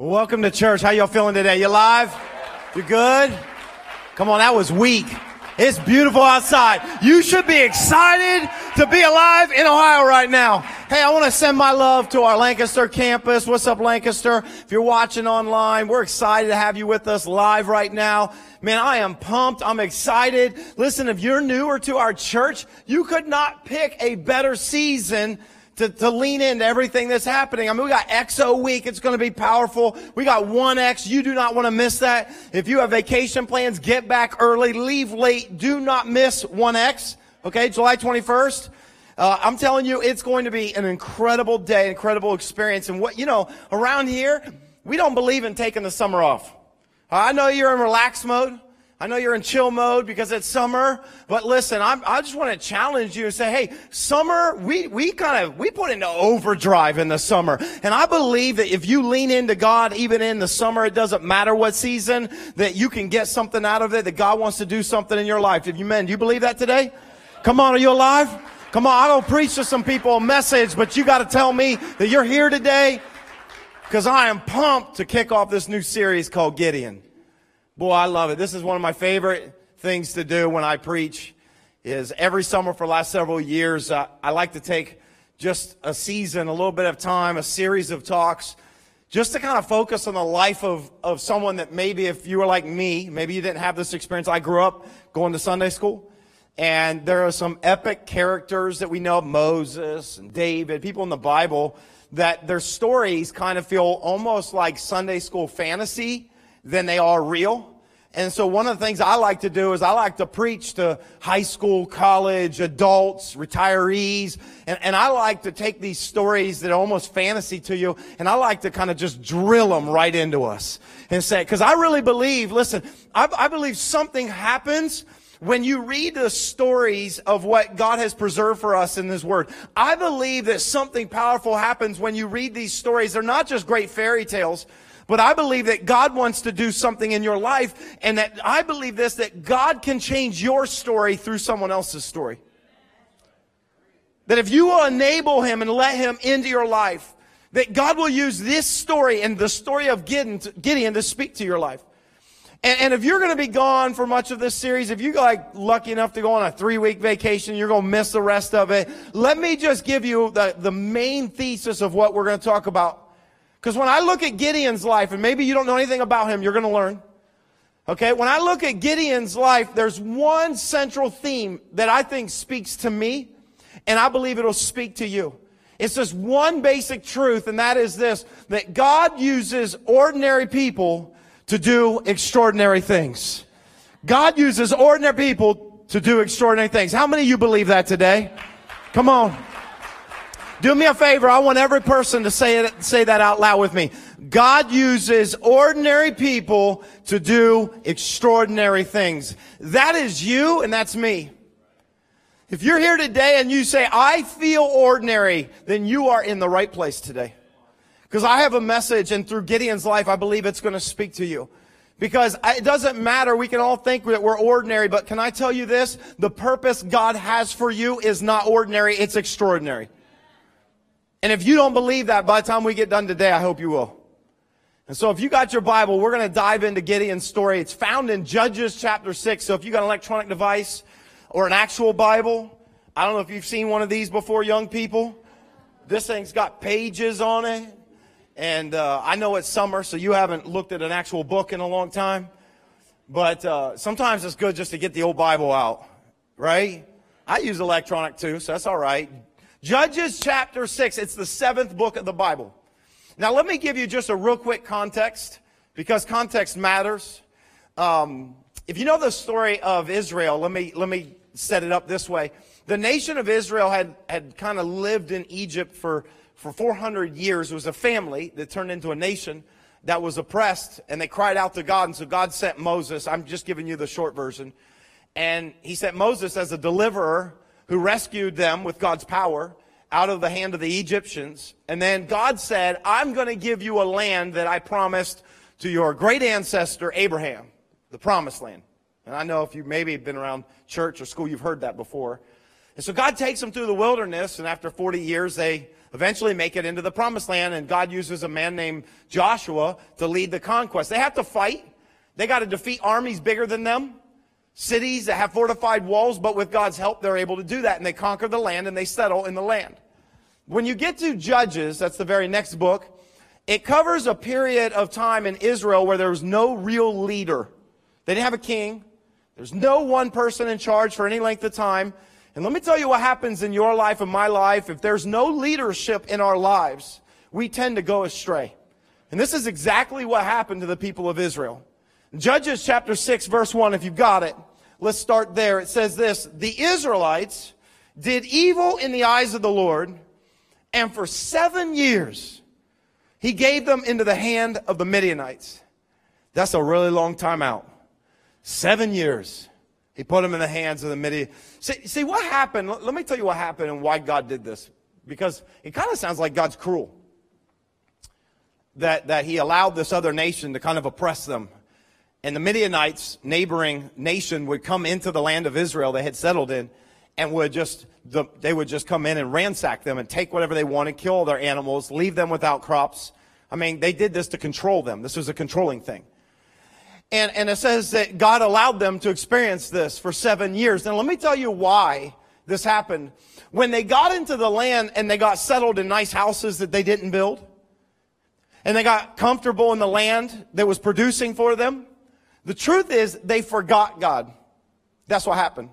Welcome to church. How y'all feeling today? You live? You good? Come on, that was weak. It's beautiful outside. You should be excited to be alive in Ohio right now. Hey, I want to send my love to our Lancaster campus. What's up, Lancaster? If you're watching online, we're excited to have you with us live right now. Man, I am pumped. I'm excited. Listen, if you're newer to our church, you could not pick a better season to, to lean into everything that's happening. I mean, we got XO week. It's going to be powerful. We got 1X. You do not want to miss that. If you have vacation plans, get back early, leave late. Do not miss 1X. Okay, July 21st. Uh, I'm telling you, it's going to be an incredible day, incredible experience. And what, you know, around here, we don't believe in taking the summer off. I know you're in relax mode. I know you're in chill mode because it's summer, but listen, I'm, i just want to challenge you and say, hey, summer, we, we kind of, we put into overdrive in the summer. And I believe that if you lean into God, even in the summer, it doesn't matter what season, that you can get something out of it, that God wants to do something in your life. If you men, do you believe that today? Come on, are you alive? Come on, I don't preach to some people a message, but you got to tell me that you're here today because I am pumped to kick off this new series called Gideon. Boy, I love it. This is one of my favorite things to do when I preach is every summer for the last several years, uh, I like to take just a season, a little bit of time, a series of talks, just to kind of focus on the life of, of someone that maybe if you were like me, maybe you didn't have this experience. I grew up going to Sunday school. And there are some epic characters that we know, Moses and David, people in the Bible, that their stories kind of feel almost like Sunday school fantasy than they are real. And so one of the things I like to do is I like to preach to high school, college, adults, retirees. And, and I like to take these stories that are almost fantasy to you and I like to kind of just drill them right into us and say, cause I really believe, listen, I, I believe something happens when you read the stories of what God has preserved for us in His Word, I believe that something powerful happens when you read these stories. They're not just great fairy tales, but I believe that God wants to do something in your life and that I believe this, that God can change your story through someone else's story. That if you will enable Him and let Him into your life, that God will use this story and the story of Gideon to, Gideon to speak to your life. And, and if you're going to be gone for much of this series, if you're like lucky enough to go on a three week vacation, you're going to miss the rest of it. Let me just give you the, the main thesis of what we're going to talk about because when I look at Gideon's life, and maybe you don't know anything about him, you're going to learn. Okay, when I look at Gideon's life, there's one central theme that I think speaks to me, and I believe it'll speak to you. It's just one basic truth, and that is this, that God uses ordinary people to do extraordinary things. God uses ordinary people to do extraordinary things. How many of you believe that today? Come on. Do me a favor. I want every person to say it, say that out loud with me. God uses ordinary people to do extraordinary things. That is you and that's me. If you're here today and you say, I feel ordinary, then you are in the right place today. Because I have a message and through Gideon's life, I believe it's going to speak to you. Because it doesn't matter. We can all think that we're ordinary, but can I tell you this? The purpose God has for you is not ordinary, it's extraordinary. And if you don't believe that by the time we get done today, I hope you will. And so if you got your Bible, we're going to dive into Gideon's story. It's found in Judges chapter 6. So if you got an electronic device or an actual Bible, I don't know if you've seen one of these before, young people. This thing's got pages on it. And uh, I know it's summer, so you haven't looked at an actual book in a long time. But uh, sometimes it's good just to get the old Bible out, right? I use electronic too, so that's all right. Judges chapter 6. It's the seventh book of the Bible. Now, let me give you just a real quick context because context matters. Um, if you know the story of Israel, let me, let me set it up this way. The nation of Israel had, had kind of lived in Egypt for, for 400 years. It was a family that turned into a nation that was oppressed and they cried out to God. And so God sent Moses. I'm just giving you the short version. And he sent Moses as a deliverer who rescued them with God's power out of the hand of the Egyptians. And then God said, I'm going to give you a land that I promised to your great ancestor Abraham, the promised land. And I know if you maybe have been around church or school, you've heard that before. And so God takes them through the wilderness, and after 40 years, they, eventually make it into the promised land. And God uses a man named Joshua to lead the conquest. They have to fight. They got to defeat armies bigger than them, cities that have fortified walls, but with God's help, they're able to do that. And they conquer the land and they settle in the land. When you get to Judges, that's the very next book, it covers a period of time in Israel where there was no real leader. They didn't have a king. There's no one person in charge for any length of time. And let me tell you what happens in your life and my life. If there's no leadership in our lives, we tend to go astray. And this is exactly what happened to the people of Israel. Judges chapter 6 verse 1, if you've got it, let's start there. It says this, the Israelites did evil in the eyes of the Lord, and for seven years, he gave them into the hand of the Midianites. That's a really long time out. Seven years. He put them in the hands of the Midian. See, see what happened? Let me tell you what happened and why God did this. Because it kind of sounds like God's cruel. That, that he allowed this other nation to kind of oppress them. And the Midianites, neighboring nation, would come into the land of Israel they had settled in and would just, the, they would just come in and ransack them and take whatever they wanted, kill their animals, leave them without crops. I mean, they did this to control them. This was a controlling thing. And, and it says that God allowed them to experience this for seven years. Now, let me tell you why this happened. When they got into the land and they got settled in nice houses that they didn't build, and they got comfortable in the land that was producing for them, the truth is they forgot God. That's what happened.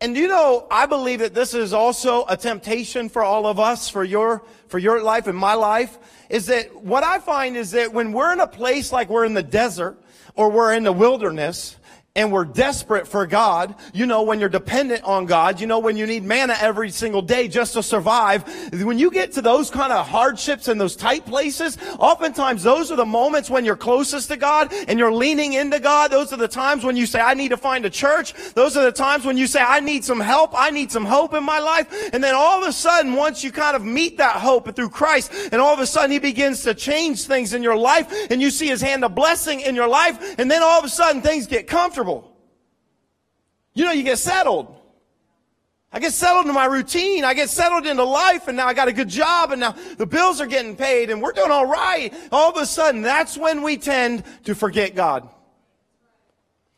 And you know, I believe that this is also a temptation for all of us, for your, for your life and my life, is that what I find is that when we're in a place like we're in the desert, or we're in the wilderness and we're desperate for God, you know, when you're dependent on God, you know, when you need manna every single day just to survive, when you get to those kind of hardships and those tight places, oftentimes those are the moments when you're closest to God and you're leaning into God. Those are the times when you say, I need to find a church. Those are the times when you say, I need some help. I need some hope in my life. And then all of a sudden, once you kind of meet that hope through Christ, and all of a sudden He begins to change things in your life, and you see His hand of blessing in your life, and then all of a sudden things get comfortable comfortable. You know, you get settled. I get settled into my routine. I get settled into life and now I got a good job and now the bills are getting paid and we're doing all right. All of a sudden, that's when we tend to forget God.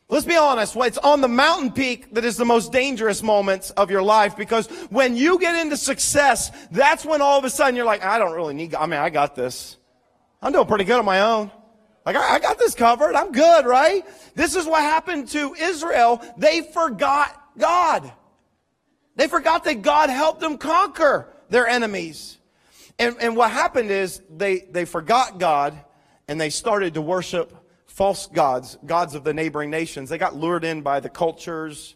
Let's be honest. It's on the mountain peak that is the most dangerous moments of your life because when you get into success, that's when all of a sudden you're like, I don't really need God. I mean, I got this. I'm doing pretty good on my own. Like, I, got this covered. I'm good, right? This is what happened to Israel. They forgot God. They forgot that God helped them conquer their enemies. And, and what happened is they, they forgot God and they started to worship false gods, gods of the neighboring nations. They got lured in by the cultures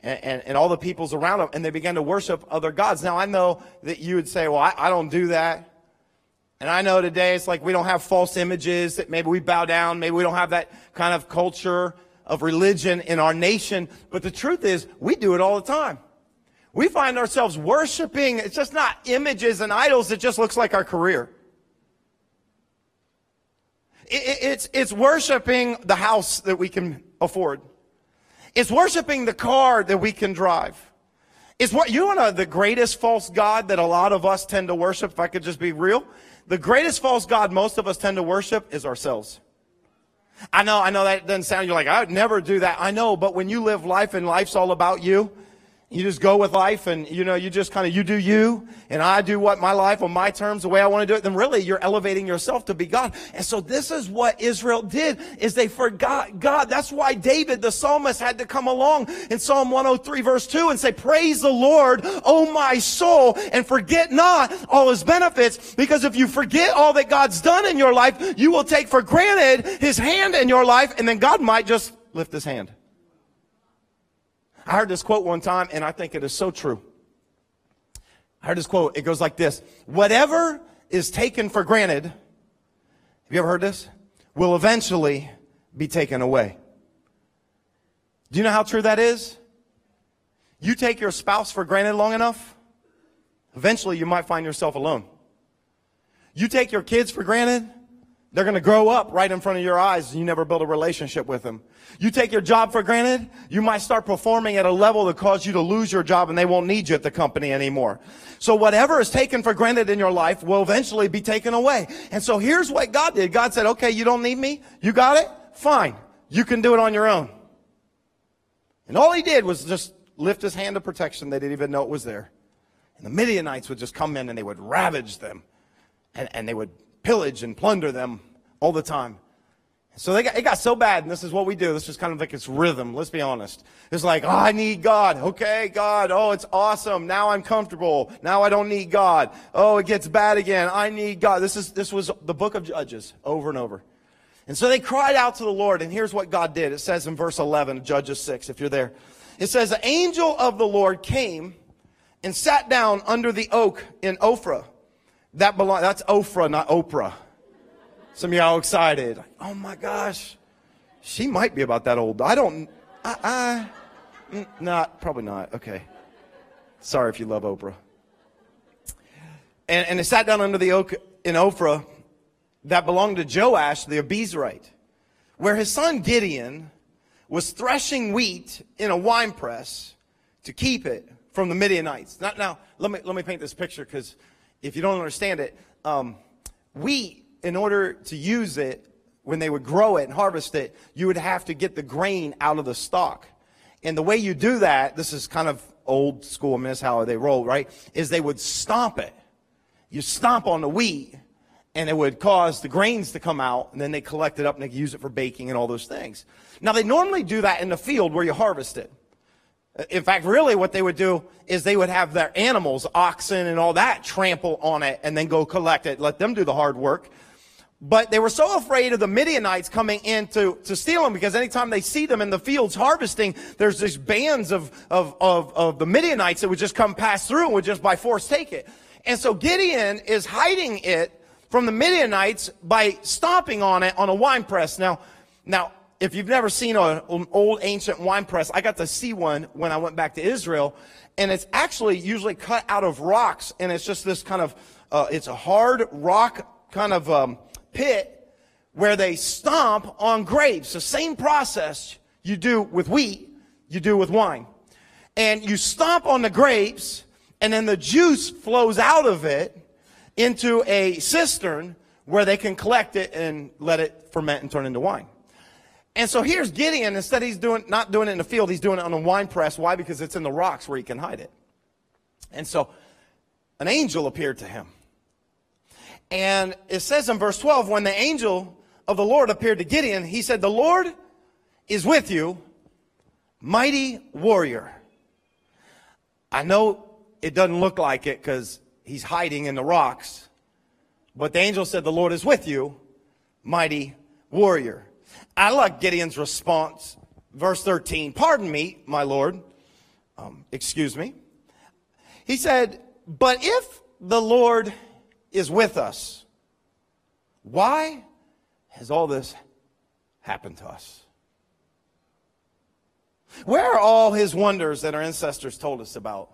and, and, and all the peoples around them and they began to worship other gods. Now I know that you would say, well, I, I don't do that. And I know today it's like we don't have false images, that maybe we bow down, maybe we don't have that kind of culture of religion in our nation. But the truth is, we do it all the time. We find ourselves worshiping, it's just not images and idols, it just looks like our career. It's, it's worshiping the house that we can afford. It's worshiping the car that we can drive. It's what, you know the greatest false God that a lot of us tend to worship, if I could just be real? The greatest false God most of us tend to worship is ourselves. I know, I know that doesn't sound, you're like, I would never do that. I know, but when you live life and life's all about you, you just go with life and, you know, you just kind of, you do you and I do what my life on my terms, the way I want to do it. Then really you're elevating yourself to be God. And so this is what Israel did is they forgot God. That's why David, the psalmist had to come along in Psalm 103 verse 2 and say, praise the Lord, O my soul, and forget not all his benefits. Because if you forget all that God's done in your life, you will take for granted his hand in your life and then God might just lift his hand. I heard this quote one time, and I think it is so true. I heard this quote. It goes like this Whatever is taken for granted, have you ever heard this? Will eventually be taken away. Do you know how true that is? You take your spouse for granted long enough, eventually you might find yourself alone. You take your kids for granted, They're going to grow up right in front of your eyes and you never build a relationship with them. You take your job for granted, you might start performing at a level that cause you to lose your job and they won't need you at the company anymore. So whatever is taken for granted in your life will eventually be taken away. And so here's what God did. God said, okay, you don't need me? You got it? Fine. You can do it on your own. And all he did was just lift his hand of protection. They didn't even know it was there. And the Midianites would just come in and they would ravage them. And, and they would pillage and plunder them all the time. So they got, it got so bad, and this is what we do. This is kind of like its rhythm. Let's be honest. It's like, oh, I need God. Okay, God. Oh, it's awesome. Now I'm comfortable. Now I don't need God. Oh, it gets bad again. I need God. This is, this was the book of Judges over and over. And so they cried out to the Lord, and here's what God did. It says in verse 11, Judges 6, if you're there. It says, the angel of the Lord came and sat down under the oak in Ophrah. That belong, that's Ophrah, not Oprah. Some of y'all excited. Oh my gosh. She might be about that old. I don't, I, I, mm, not, probably not. Okay. Sorry if you love Oprah. And, and they sat down under the oak in Ophrah that belonged to Joash the Abiezrite, where his son Gideon was threshing wheat in a wine press to keep it from the Midianites. Now, now let, me, let me paint this picture because if you don't understand it, um, wheat, in order to use it, when they would grow it and harvest it, you would have to get the grain out of the stalk. And the way you do that, this is kind of old school, that's how they roll, right? Is they would stomp it. You stomp on the wheat, and it would cause the grains to come out, and then they collect it up and they use it for baking and all those things. Now, they normally do that in the field where you harvest it. In fact, really what they would do is they would have their animals, oxen and all that, trample on it and then go collect it, let them do the hard work. But they were so afraid of the Midianites coming in to, to steal them because anytime they see them in the fields harvesting, there's these bands of, of, of, of the Midianites that would just come pass through and would just by force take it. And so Gideon is hiding it from the Midianites by stomping on it on a wine press. Now, now, if you've never seen a, an old ancient wine press, I got to see one when I went back to Israel, and it's actually usually cut out of rocks, and it's just this kind of, uh, it's a hard rock kind of, um, pit where they stomp on grapes. The same process you do with wheat, you do with wine. And you stomp on the grapes, and then the juice flows out of it into a cistern where they can collect it and let it ferment and turn into wine. And so here's Gideon. Instead, he's doing not doing it in the field. He's doing it on a wine press. Why? Because it's in the rocks where he can hide it. And so, an angel appeared to him. And it says in verse 12, when the angel of the Lord appeared to Gideon, he said, The Lord is with you, mighty warrior. I know it doesn't look like it because he's hiding in the rocks, but the angel said, The Lord is with you, mighty warrior. I like Gideon's response. Verse 13, pardon me, my Lord. Um, excuse me. He said, But if the Lord is with us. Why has all this happened to us? Where are all his wonders that our ancestors told us about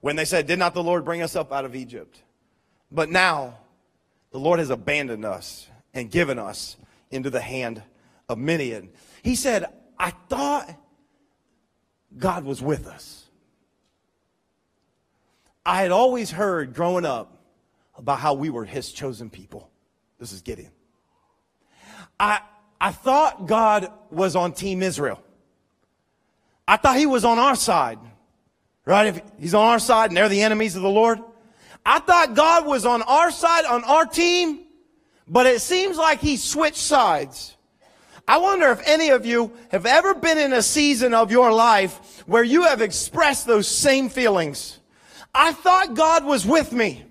when they said, Did not the Lord bring us up out of Egypt? But now the Lord has abandoned us and given us into the hand of Midian. He said, I thought God was with us. I had always heard growing up about how we were his chosen people. This is Gideon. I, I thought God was on Team Israel. I thought he was on our side, right? If he's on our side and they're the enemies of the Lord. I thought God was on our side, on our team, but it seems like he switched sides. I wonder if any of you have ever been in a season of your life where you have expressed those same feelings. I thought God was with me.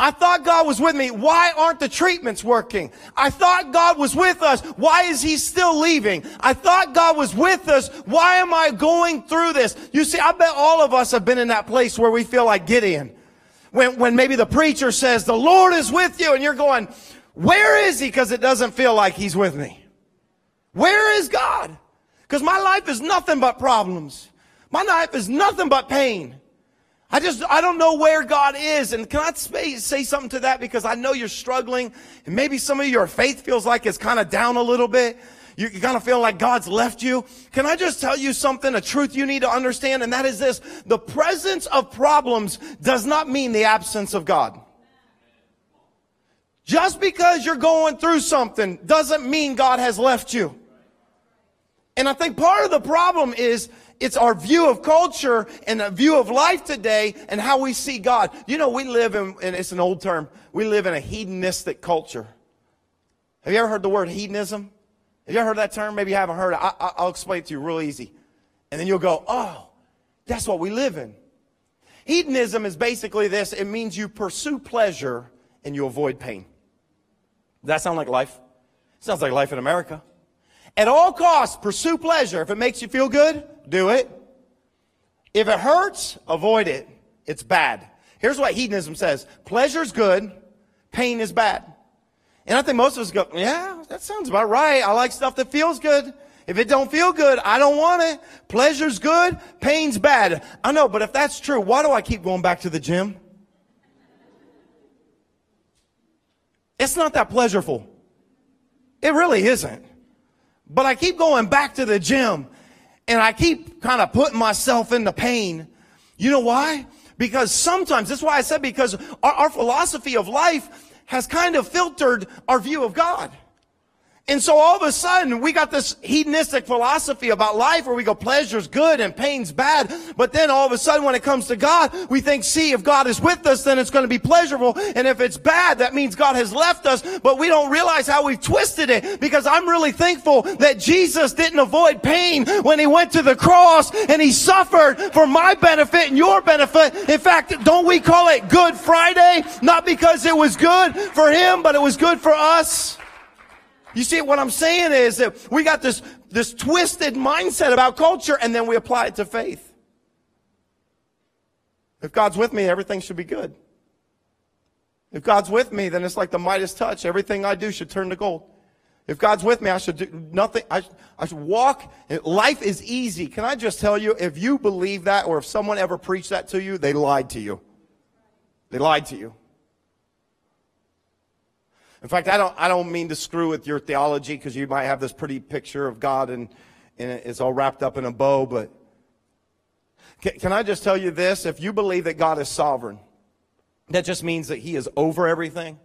I thought God was with me. Why aren't the treatments working? I thought God was with us. Why is he still leaving? I thought God was with us. Why am I going through this? You see, I bet all of us have been in that place where we feel like Gideon. When, when maybe the preacher says, the Lord is with you, and you're going, where is he? Because it doesn't feel like he's with me. Where is God? Because my life is nothing but problems. My life is nothing but pain. I just, I don't know where God is. And can I say, something to that? Because I know you're struggling and maybe some of your faith feels like it's kind of down a little bit. You kind of feel like God's left you. Can I just tell you something, a truth you need to understand? And that is this. The presence of problems does not mean the absence of God. Just because you're going through something doesn't mean God has left you. And I think part of the problem is it's our view of culture and the view of life today and how we see God. You know, we live in, and it's an old term, we live in a hedonistic culture. Have you ever heard the word hedonism? Have you ever heard that term? Maybe you haven't heard it. I, will explain it to you real easy. And then you'll go, oh, that's what we live in. Hedonism is basically this. It means you pursue pleasure and you avoid pain. Does that sound like life? Sounds like life in America. At all costs, pursue pleasure. If it makes you feel good, do it. If it hurts, avoid it. It's bad. Here's what hedonism says. Pleasure's good, pain is bad. And I think most of us go, yeah, that sounds about right. I like stuff that feels good. If it don't feel good, I don't want it. Pleasure's good, pain's bad. I know, but if that's true, why do I keep going back to the gym? It's not that pleasurable. It really isn't. But I keep going back to the gym and I keep kind of putting myself into pain. You know why? Because sometimes, that's why I said because our, our philosophy of life has kind of filtered our view of God. And so all of a sudden, we got this hedonistic philosophy about life where we go, pleasure's good and pain's bad. But then all of a sudden, when it comes to God, we think, see, if God is with us, then it's going to be pleasurable. And if it's bad, that means God has left us. But we don't realize how we've twisted it because I'm really thankful that Jesus didn't avoid pain when he went to the cross and he suffered for my benefit and your benefit. In fact, don't we call it Good Friday? Not because it was good for him, but it was good for us. You see, what I'm saying is that we got this, this twisted mindset about culture and then we apply it to faith. If God's with me, everything should be good. If God's with me, then it's like the Midas touch. Everything I do should turn to gold. If God's with me, I should do nothing. I, I should walk. Life is easy. Can I just tell you, if you believe that or if someone ever preached that to you, they lied to you. They lied to you. In fact, I don't, I don't mean to screw with your theology because you might have this pretty picture of God and, and it's all wrapped up in a bow, but can, can I just tell you this? If you believe that God is sovereign, that just means that He is over everything.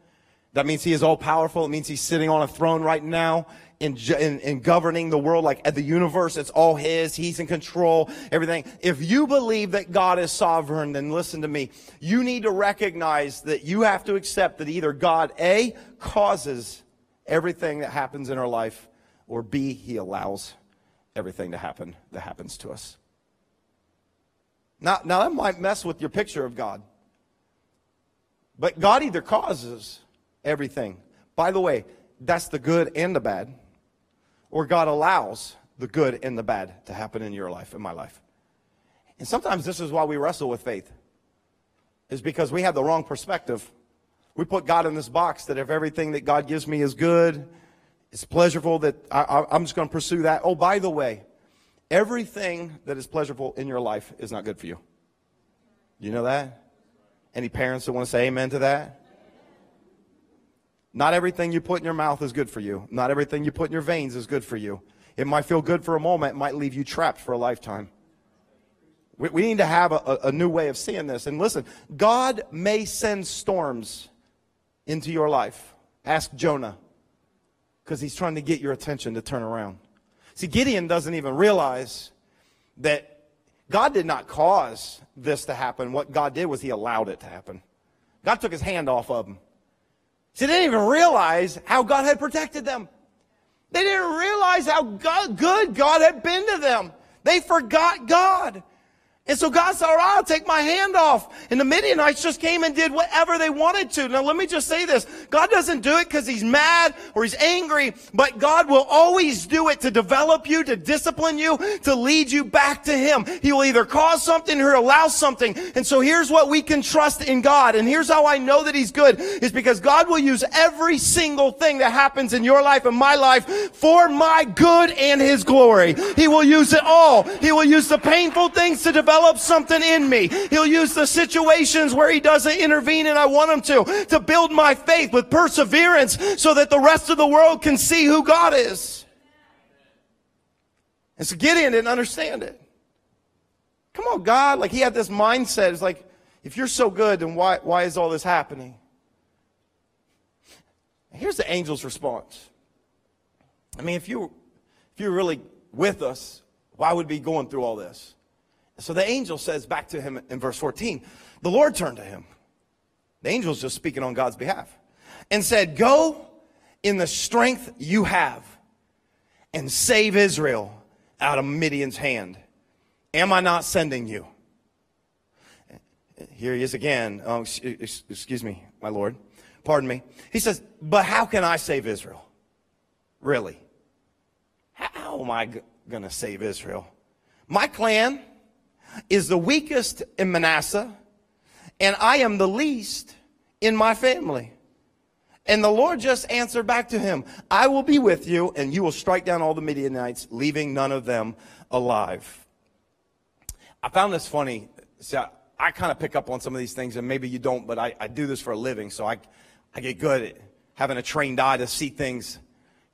That means He is all powerful. It means He's sitting on a throne right now in, in, in, governing the world, like at the universe, it's all His. He's in control, everything. If you believe that God is sovereign, then listen to me. You need to recognize that you have to accept that either God, A, causes everything that happens in our life, or B, He allows everything to happen that happens to us. Now, now that might mess with your picture of God. But God either causes everything. By the way, that's the good and the bad or God allows the good and the bad to happen in your life, in my life. And sometimes this is why we wrestle with faith, is because we have the wrong perspective. We put God in this box that if everything that God gives me is good, it's pleasurable, that I, am just going to pursue that. Oh, by the way, everything that is pleasurable in your life is not good for you. You know that? Any parents that want to say amen to that? Not everything you put in your mouth is good for you. Not everything you put in your veins is good for you. It might feel good for a moment, it might leave you trapped for a lifetime. We, we need to have a, a new way of seeing this. And listen, God may send storms into your life. Ask Jonah, because he's trying to get your attention to turn around. See, Gideon doesn't even realize that God did not cause this to happen. What God did was he allowed it to happen. God took his hand off of him. They didn't even realize how God had protected them. They didn't realize how God, good God had been to them. They forgot God. And so God said, all right, I'll take my hand off. And the Midianites just came and did whatever they wanted to. Now let me just say this. God doesn't do it because he's mad or he's angry, but God will always do it to develop you, to discipline you, to lead you back to him. He will either cause something or allow something. And so here's what we can trust in God. And here's how I know that he's good is because God will use every single thing that happens in your life and my life for my good and his glory. He will use it all. He will use the painful things to develop develop something in me. He'll use the situations where he doesn't intervene and I want him to, to build my faith with perseverance so that the rest of the world can see who God is. And so Gideon didn't understand it. Come on, God. Like he had this mindset. It's like, if you're so good, then why, why is all this happening? Here's the angel's response. I mean, if you if you're really with us, why would we be going through all this? So the angel says back to him in verse 14, the Lord turned to him. The angel's just speaking on God's behalf and said, Go in the strength you have and save Israel out of Midian's hand. Am I not sending you? Here he is again. Oh, excuse me, my Lord. Pardon me. He says, But how can I save Israel? Really? How am I going to save Israel? My clan is the weakest in Manasseh, and I am the least in my family. And the Lord just answered back to him, I will be with you, and you will strike down all the Midianites, leaving none of them alive. I found this funny. See, I, I kind of pick up on some of these things, and maybe you don't, but I, I do this for a living, so I, I get good at having a trained eye to see things.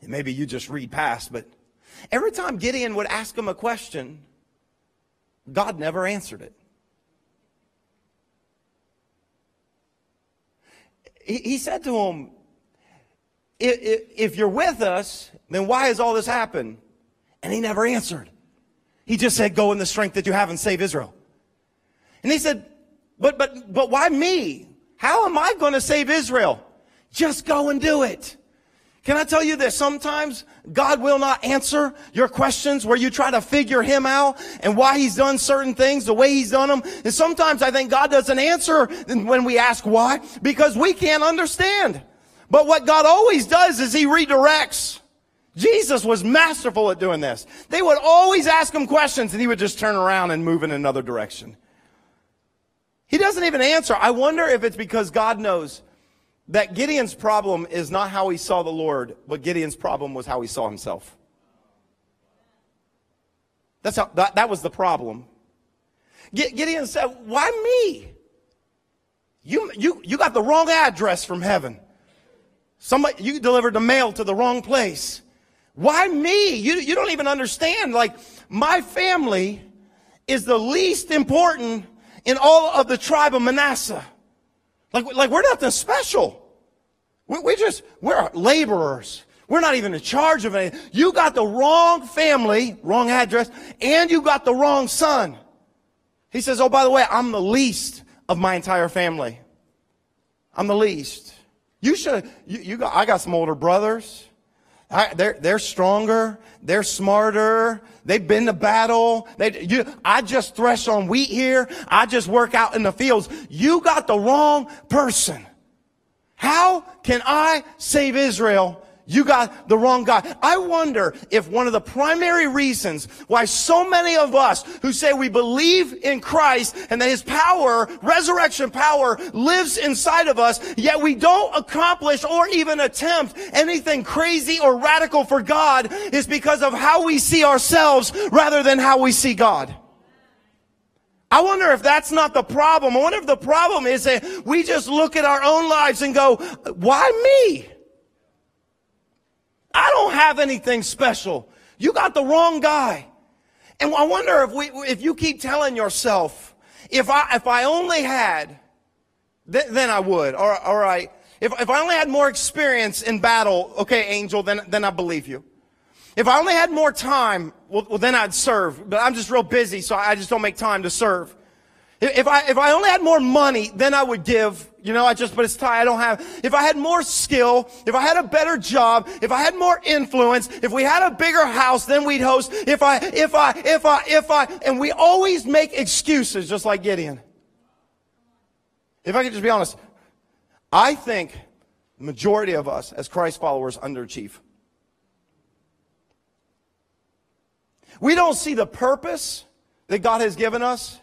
And maybe you just read past, but every time Gideon would ask him a question, God never answered it. He, he said to him, if, you're with us, then why has all this happened? And he never answered. He just said, go in the strength that you have and save Israel. And he said, but, but, but why me? How am I going to save Israel? Just go and do it. Can I tell you this? Sometimes God will not answer your questions where you try to figure him out and why he's done certain things the way he's done them. And sometimes I think God doesn't answer when we ask why because we can't understand. But what God always does is he redirects. Jesus was masterful at doing this. They would always ask him questions and he would just turn around and move in another direction. He doesn't even answer. I wonder if it's because God knows that Gideon's problem is not how he saw the Lord, but Gideon's problem was how he saw himself. That's how, that, that was the problem. Gideon said, Why me? You, you, you got the wrong address from heaven. Somebody, you delivered the mail to the wrong place. Why me? You, you don't even understand. Like, my family is the least important in all of the tribe of Manasseh. Like, like we're nothing special. We, we just, we're laborers. We're not even in charge of anything. You got the wrong family, wrong address, and you got the wrong son. He says, Oh, by the way, I'm the least of my entire family. I'm the least. You should, you, you got, I got some older brothers. I, they're, they're stronger. They're smarter. They've been to battle. They, you, I just thresh on wheat here. I just work out in the fields. You got the wrong person. How can I save Israel you got the wrong guy. I wonder if one of the primary reasons why so many of us who say we believe in Christ and that his power, resurrection power, lives inside of us, yet we don't accomplish or even attempt anything crazy or radical for God is because of how we see ourselves rather than how we see God. I wonder if that's not the problem. I wonder if the problem is that we just look at our own lives and go, why me? I don't have anything special. You got the wrong guy. And I wonder if we, if you keep telling yourself, if I, if I only had, th- then I would. All right. All right. If, if I only had more experience in battle, okay, angel, then, then I believe you. If I only had more time, well, well, then I'd serve. But I'm just real busy, so I just don't make time to serve. If I, if I only had more money, then I would give. You know, I just, but it's tight. I don't have, if I had more skill, if I had a better job, if I had more influence, if we had a bigger house, then we'd host. If I, if I, if I, if I, and we always make excuses just like Gideon. If I could just be honest, I think the majority of us as Christ followers underachieve. We don't see the purpose that God has given us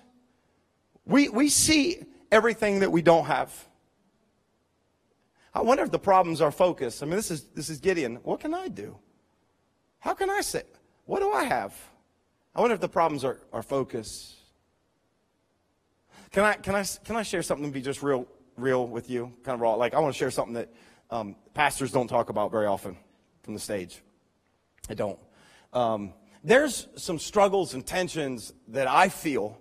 we, we see everything that we don't have. I wonder if the problems are focused. I mean, this is, this is Gideon. What can I do? How can I say? What do I have? I wonder if the problems are, are focus. Can I, can I, can I share something to be just real, real with you? Kind of raw. Like, I want to share something that um, pastors don't talk about very often from the stage. I don't. Um, there's some struggles and tensions that I feel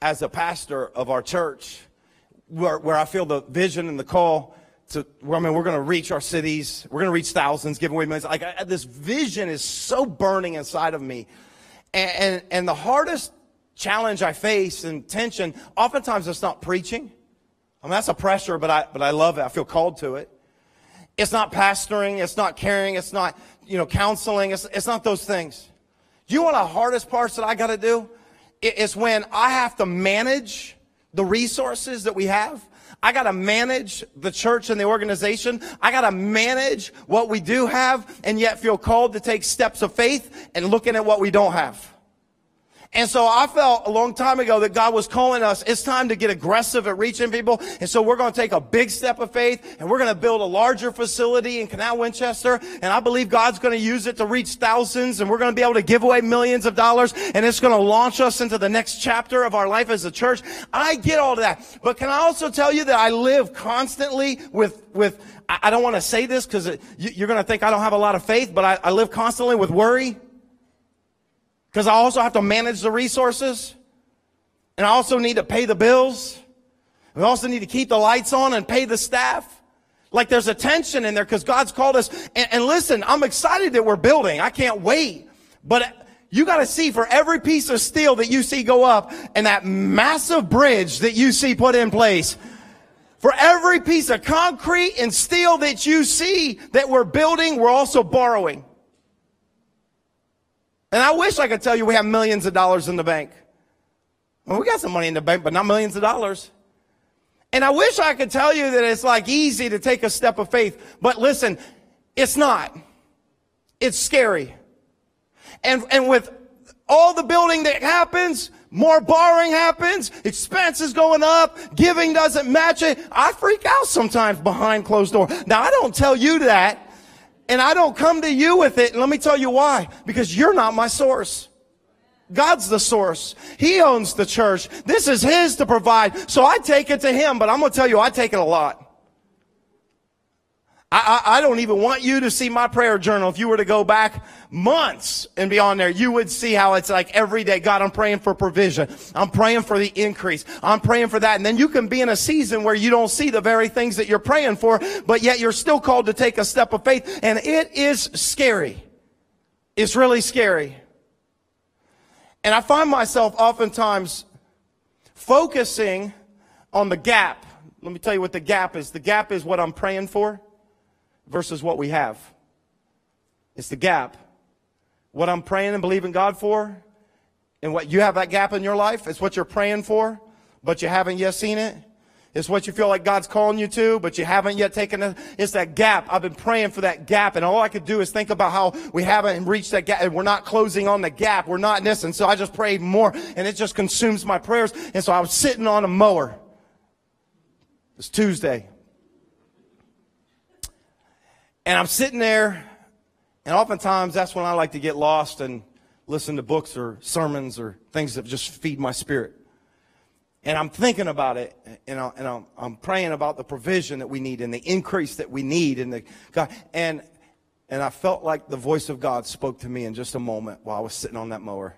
as a pastor of our church where, where I feel the vision and the call to, I mean, we're going to reach our cities. We're going to reach thousands, give away millions. Like, I, this vision is so burning inside of me. And, and, and the hardest challenge I face and tension, oftentimes it's not preaching. I mean, that's a pressure, but I, but I love it. I feel called to it. It's not pastoring. It's not caring. It's not, you know, counseling. It's, it's not those things. Do you know the hardest parts that I got to do? It's when I have to manage the resources that we have. I got to manage the church and the organization. I got to manage what we do have and yet feel called to take steps of faith and looking at what we don't have. And so I felt a long time ago that God was calling us. It's time to get aggressive at reaching people. And so we're going to take a big step of faith and we're going to build a larger facility in Canal Winchester. And I believe God's going to use it to reach thousands and we're going to be able to give away millions of dollars and it's going to launch us into the next chapter of our life as a church. I get all that. But can I also tell you that I live constantly with, with, I don't want to say this because you're going to think I don't have a lot of faith, but I, I live constantly with worry because I also have to manage the resources. And I also need to pay the bills. We also need to keep the lights on and pay the staff. Like there's a tension in there because God's called us. And, and, listen, I'm excited that we're building. I can't wait. But you got to see for every piece of steel that you see go up and that massive bridge that you see put in place, for every piece of concrete and steel that you see that we're building, we're also borrowing. And I wish I could tell you we have millions of dollars in the bank. Well, we got some money in the bank, but not millions of dollars. And I wish I could tell you that it's like easy to take a step of faith. But listen, it's not. It's scary. And, and with all the building that happens, more borrowing happens, expenses going up, giving doesn't match it. I freak out sometimes behind closed door. Now I don't tell you that. And I don't come to you with it. And let me tell you why. Because you're not my source. God's the source. He owns the church. This is His to provide. So I take it to Him, but I'm going to tell you, I take it a lot. I, I, I, don't even want you to see my prayer journal. If you were to go back months and beyond there, you would see how it's like every day. God, I'm praying for provision. I'm praying for the increase. I'm praying for that. And then you can be in a season where you don't see the very things that you're praying for, but yet you're still called to take a step of faith. And it is scary. It's really scary. And I find myself oftentimes focusing on the gap. Let me tell you what the gap is. The gap is what I'm praying for versus what we have. It's the gap. What I'm praying and believing God for, and what you have that gap in your life, it's what you're praying for, but you haven't yet seen it. It's what you feel like God's calling you to, but you haven't yet taken it. It's that gap. I've been praying for that gap, and all I could do is think about how we haven't reached that gap, and we're not closing on the gap. We're not in this, and so I just prayed more, and it just consumes my prayers. And so I was sitting on a mower. It's Tuesday. And I'm sitting there, and oftentimes that's when I like to get lost and listen to books or sermons or things that just feed my spirit. And I'm thinking about it, and, I, and I'm, I'm praying about the provision that we need and the increase that we need, and the God. And and I felt like the voice of God spoke to me in just a moment while I was sitting on that mower.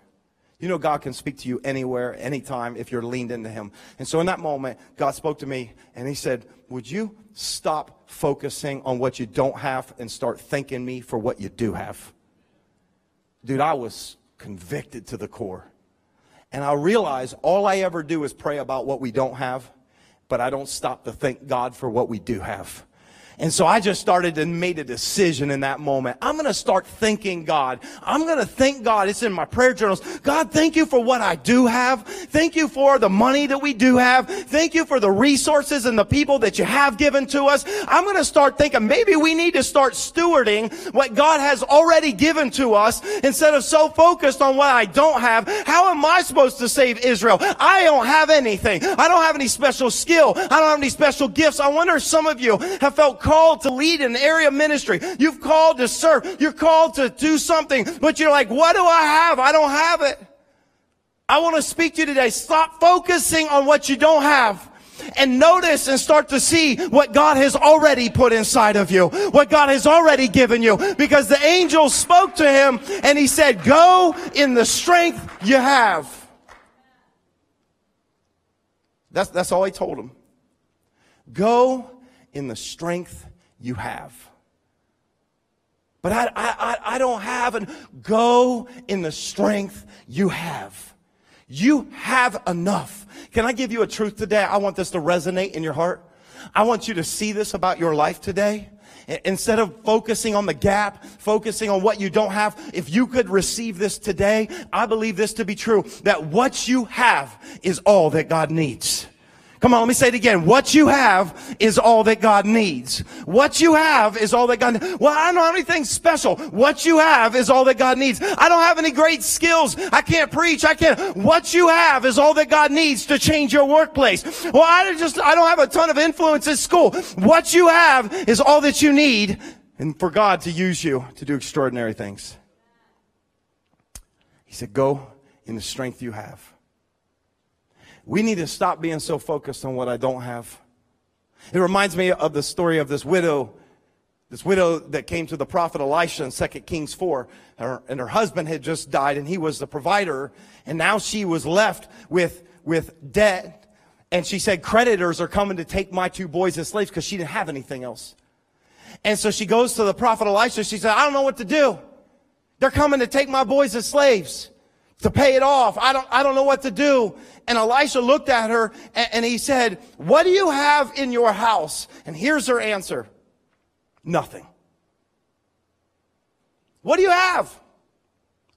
You know, God can speak to you anywhere, anytime, if you're leaned into Him. And so in that moment, God spoke to me, and He said, Would you stop focusing on what you don't have and start thanking me for what you do have. Dude, I was convicted to the core. And I realize all I ever do is pray about what we don't have, but I don't stop to thank God for what we do have. And so I just started and made a decision in that moment. I'm going to start thanking God. I'm going to thank God. It's in my prayer journals. God, thank you for what I do have. Thank you for the money that we do have. Thank you for the resources and the people that you have given to us. I'm going to start thinking maybe we need to start stewarding what God has already given to us instead of so focused on what I don't have. How am I supposed to save Israel? I don't have anything. I don't have any special skill. I don't have any special gifts. I wonder if some of you have felt called to lead an area of ministry. You've called to serve. You're called to do something, but you're like, what do I have? I don't have it. I want to speak to you today. Stop focusing on what you don't have and notice and start to see what God has already put inside of you, what God has already given you. Because the angel spoke to him and he said, go in the strength you have. That's, that's all he told him. Go in the strength you have. But I, I, I don't have, and go in the strength you have. You have enough. Can I give you a truth today? I want this to resonate in your heart. I want you to see this about your life today. Instead of focusing on the gap, focusing on what you don't have, if you could receive this today, I believe this to be true, that what you have is all that God needs. Come on, let me say it again. What you have is all that God needs. What you have is all that God needs. Well, I don't have anything special. What you have is all that God needs. I don't have any great skills. I can't preach. I can't. What you have is all that God needs to change your workplace. Well, I just, I don't have a ton of influence at school. What you have is all that you need and for God to use you to do extraordinary things. He said, go in the strength you have. We need to stop being so focused on what I don't have. It reminds me of the story of this widow, this widow that came to the prophet Elisha in 2 Kings 4. Her, and her husband had just died and he was the provider. And now she was left with, with debt. And she said, creditors are coming to take my two boys as slaves because she didn't have anything else. And so she goes to the prophet Elisha. She said, I don't know what to do. They're coming to take my boys as slaves to pay it off. I don't, I don't know what to do. And Elisha looked at her and, and, he said, what do you have in your house? And here's her answer. Nothing. What do you have?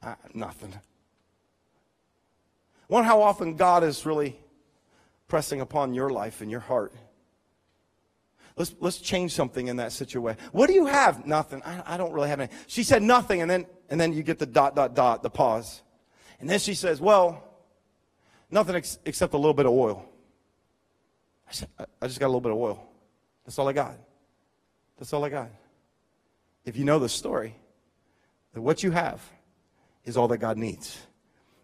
Uh, nothing. Wonder how often God is really pressing upon your life and your heart. Let's, let's change something in that situation. What do you have? Nothing. I, I don't really have anything. She said nothing, and then, and then you get the dot, dot, dot, the pause. And then she says, Well, nothing ex- except a little bit of oil. I said, I just got a little bit of oil. That's all I got. That's all I got. If you know the story, that what you have is all that God needs.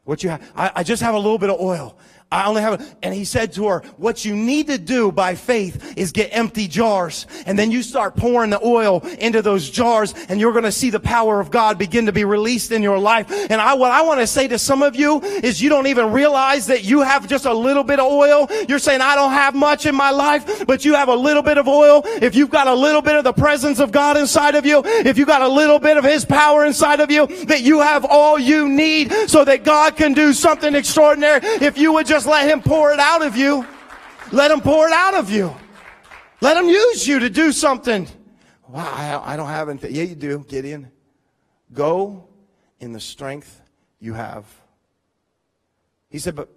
What you have, I, I just have a little bit of oil. I only have, and he said to her, what you need to do by faith is get empty jars. And then you start pouring the oil into those jars and you're going to see the power of God begin to be released in your life. And I, what I want to say to some of you is you don't even realize that you have just a little bit of oil. You're saying, I don't have much in my life, but you have a little bit of oil. If you've got a little bit of the presence of God inside of you, if you've got a little bit of his power inside of you, that you have all you need so that God can do something extraordinary. If you would just just let him pour it out of you. Let him pour it out of you. Let him use you to do something. Wow, I don't have anything. Yeah, you do, Gideon. Go in the strength you have. He said, but,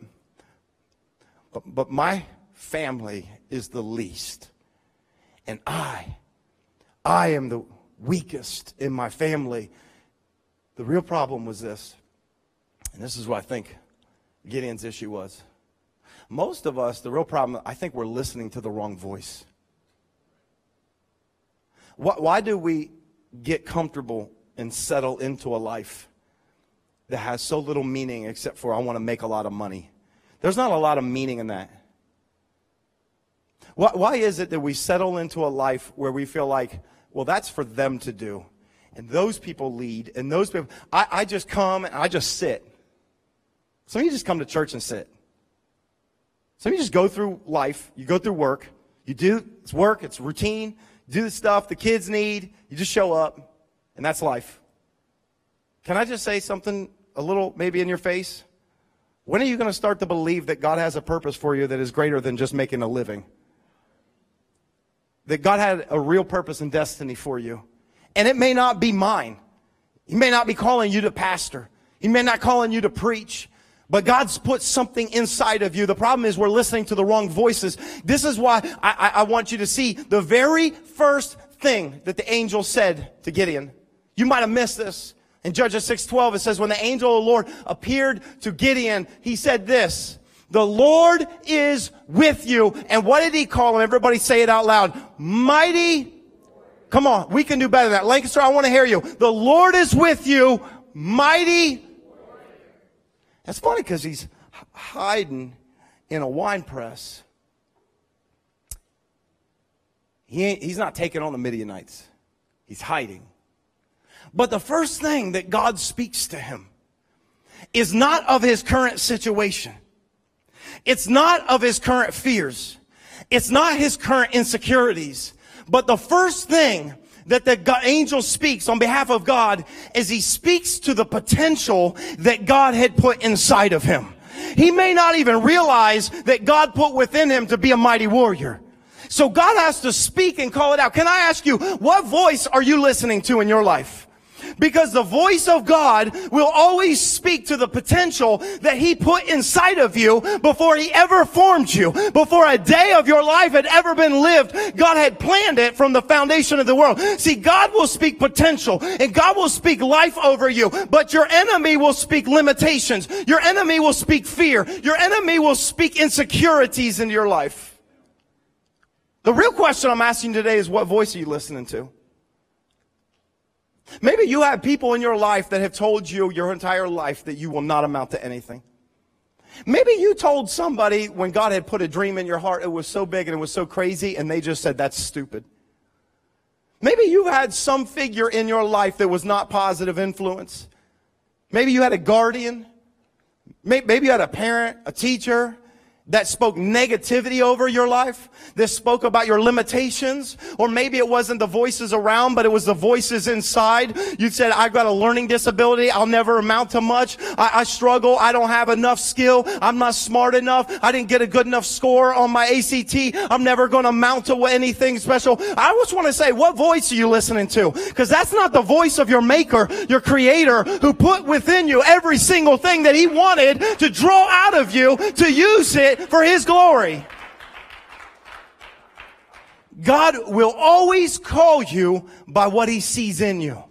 but, but my family is the least. And I, I am the weakest in my family. The real problem was this, and this is what I think Gideon's issue was. Most of us, the real problem, I think we're listening to the wrong voice. Why, why do we get comfortable and settle into a life that has so little meaning except for I want to make a lot of money? There's not a lot of meaning in that. Why, why is it that we settle into a life where we feel like, well, that's for them to do? And those people lead, and those people, I, I just come and I just sit. Some of you just come to church and sit. Some of you just go through life, you go through work, you do it's work, it's routine, do the stuff the kids need, you just show up, and that's life. Can I just say something a little maybe in your face? When are you going to start to believe that God has a purpose for you that is greater than just making a living? That God had a real purpose and destiny for you. And it may not be mine. He may not be calling you to pastor. He may not calling you to preach. But God's put something inside of you. The problem is we're listening to the wrong voices. This is why I, I, I want you to see the very first thing that the angel said to Gideon. You might have missed this. In Judges 6:12 it says when the angel of the Lord appeared to Gideon, he said this, "The Lord is with you." And what did he call him? Everybody say it out loud. Mighty Come on, we can do better than that. Lancaster, I want to hear you. The Lord is with you, mighty that's funny because he's hiding in a wine press. He he's not taking on the Midianites. He's hiding. But the first thing that God speaks to him is not of his current situation. It's not of his current fears. It's not his current insecurities. But the first thing that the angel speaks on behalf of God is he speaks to the potential that God had put inside of him. He may not even realize that God put within him to be a mighty warrior. So God has to speak and call it out. Can I ask you, what voice are you listening to in your life? Because the voice of God will always speak to the potential that He put inside of you before He ever formed you. Before a day of your life had ever been lived, God had planned it from the foundation of the world. See, God will speak potential and God will speak life over you, but your enemy will speak limitations. Your enemy will speak fear. Your enemy will speak insecurities into your life. The real question I'm asking today is what voice are you listening to? Maybe you have people in your life that have told you your entire life that you will not amount to anything. Maybe you told somebody when God had put a dream in your heart, it was so big and it was so crazy, and they just said, that's stupid. Maybe you had some figure in your life that was not positive influence. Maybe you had a guardian. Maybe you had a parent, a teacher, that spoke negativity over your life, that spoke about your limitations, or maybe it wasn't the voices around, but it was the voices inside. You said, I've got a learning disability. I'll never amount to much. I, I struggle. I don't have enough skill. I'm not smart enough. I didn't get a good enough score on my ACT. I'm never going to amount to anything special. I just want to say, what voice are you listening to? Because that's not the voice of your maker, your creator, who put within you every single thing that he wanted to draw out of you to use it for His glory. God will always call you by what He sees in you.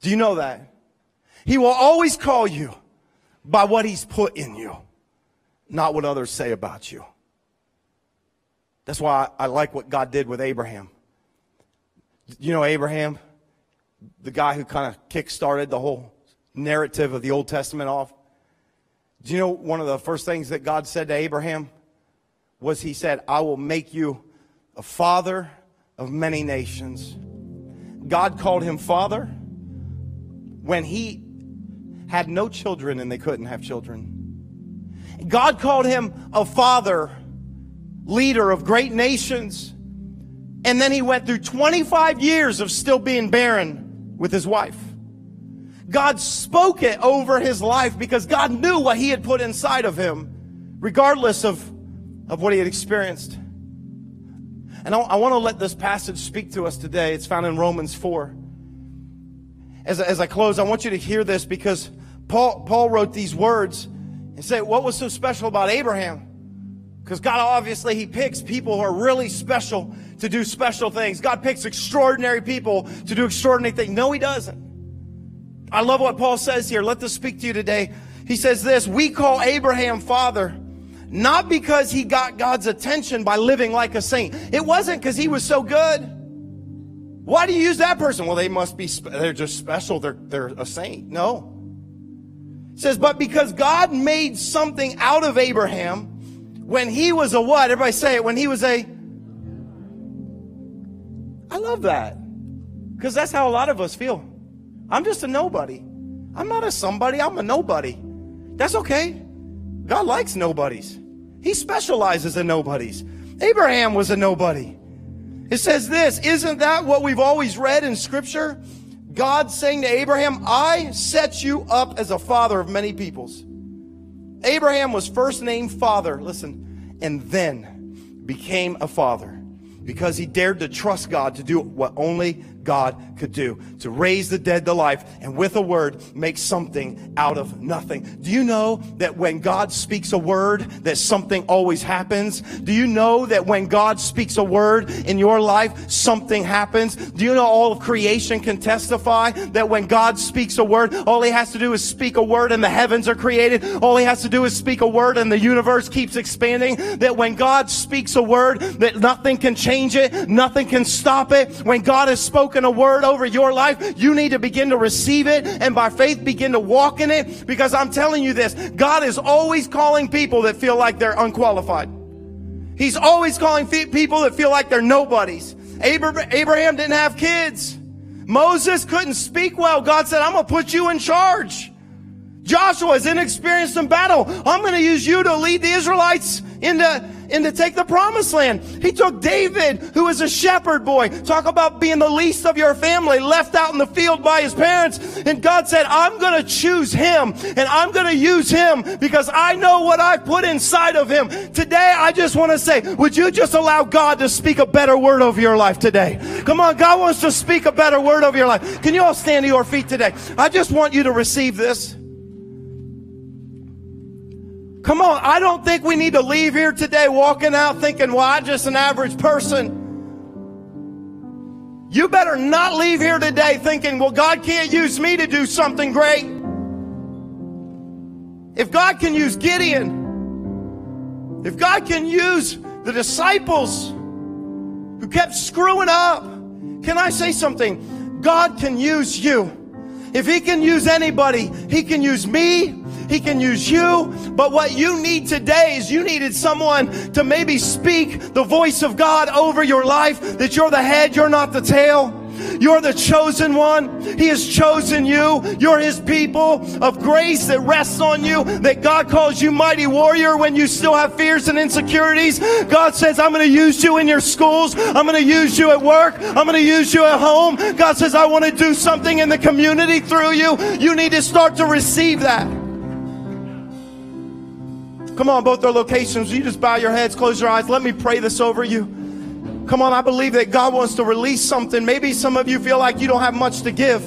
Do you know that? He will always call you by what He's put in you, not what others say about you. That's why I like what God did with Abraham. You know Abraham, the guy who kind of kick-started the whole narrative of the Old Testament off? Do you know one of the first things that God said to Abraham was He said, I will make you a father of many nations. God called him father when he had no children and they couldn't have children. God called him a father, leader of great nations. And then he went through 25 years of still being barren with his wife. God spoke it over his life because God knew what he had put inside of him, regardless of, of what he had experienced. And I, I want to let this passage speak to us today. It's found in Romans 4. As, as I close, I want you to hear this because Paul, Paul wrote these words and said, What was so special about Abraham? Because God obviously, He picks people who are really special to do special things. God picks extraordinary people to do extraordinary things. No, He doesn't. I love what Paul says here. Let this speak to you today. He says this, we call Abraham father, not because he got God's attention by living like a saint. It wasn't because he was so good. Why do you use that person? Well, they must be, they're just special. They're, they're a saint. No. It says, but because God made something out of Abraham when he was a what? Everybody say it. When he was a, I love that. Because that's how a lot of us feel. I'm just a nobody. I'm not a somebody, I'm a nobody. That's okay. God likes nobodies. He specializes in nobodies. Abraham was a nobody. It says this, isn't that what we've always read in scripture? God saying to Abraham, I set you up as a father of many peoples. Abraham was first named father, listen, and then became a father because he dared to trust God to do what only God could do to raise the dead to life and with a word make something out of nothing. Do you know that when God speaks a word that something always happens? Do you know that when God speaks a word in your life something happens? Do you know all of creation can testify that when God speaks a word all he has to do is speak a word and the heavens are created. All he has to do is speak a word and the universe keeps expanding. That when God speaks a word that nothing can change it. Nothing can stop it. When God has spoken a word over your life, you need to begin to receive it and by faith begin to walk in it because I'm telling you this, God is always calling people that feel like they're unqualified. He's always calling people that feel like they're nobodies. Abraham didn't have kids. Moses couldn't speak well. God said, I'm going to put you in charge. Joshua is inexperienced in battle. I'm going to use you to lead the Israelites into, and to take the promised land. He took David, who was a shepherd boy. Talk about being the least of your family, left out in the field by his parents. And God said, I'm going to choose him and I'm going to use him because I know what I put inside of him. Today, I just want to say, would you just allow God to speak a better word over your life today? Come on, God wants to speak a better word over your life. Can you all stand to your feet today? I just want you to receive this. Come on, I don't think we need to leave here today walking out thinking, well, I'm just an average person. You better not leave here today thinking, well, God can't use me to do something great. If God can use Gideon, if God can use the disciples who kept screwing up, can I say something? God can use you. If He can use anybody, He can use me, he can use you. But what you need today is you needed someone to maybe speak the voice of God over your life that you're the head, you're not the tail. You're the chosen one. He has chosen you. You're His people of grace that rests on you. That God calls you mighty warrior when you still have fears and insecurities. God says, I'm going to use you in your schools. I'm going to use you at work. I'm going to use you at home. God says, I want to do something in the community through you. You need to start to receive that. Come on, both their locations. You just bow your heads, close your eyes. Let me pray this over you. Come on, I believe that God wants to release something. Maybe some of you feel like you don't have much to give.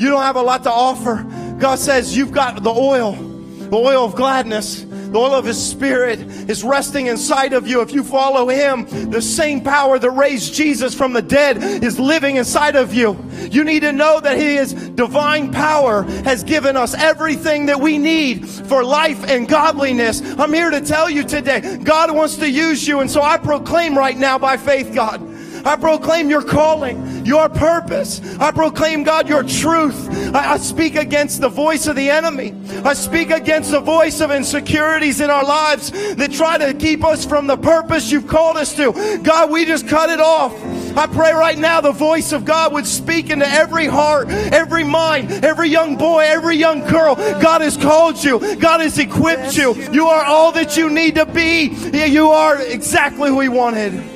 You don't have a lot to offer. God says you've got the oil, the oil of gladness. The oil of His Spirit is resting inside of you. If you follow Him, the same power that raised Jesus from the dead is living inside of you. You need to know that His divine power has given us everything that we need for life and godliness. I'm here to tell you today, God wants to use you. And so I proclaim right now by faith, God, I proclaim your calling, your purpose. I proclaim, God, your truth. I, I, speak against the voice of the enemy. I speak against the voice of insecurities in our lives that try to keep us from the purpose you've called us to. God, we just cut it off. I pray right now the voice of God would speak into every heart, every mind, every young boy, every young girl. God has called you. God has equipped you. You are all that you need to be. You are exactly who He wanted.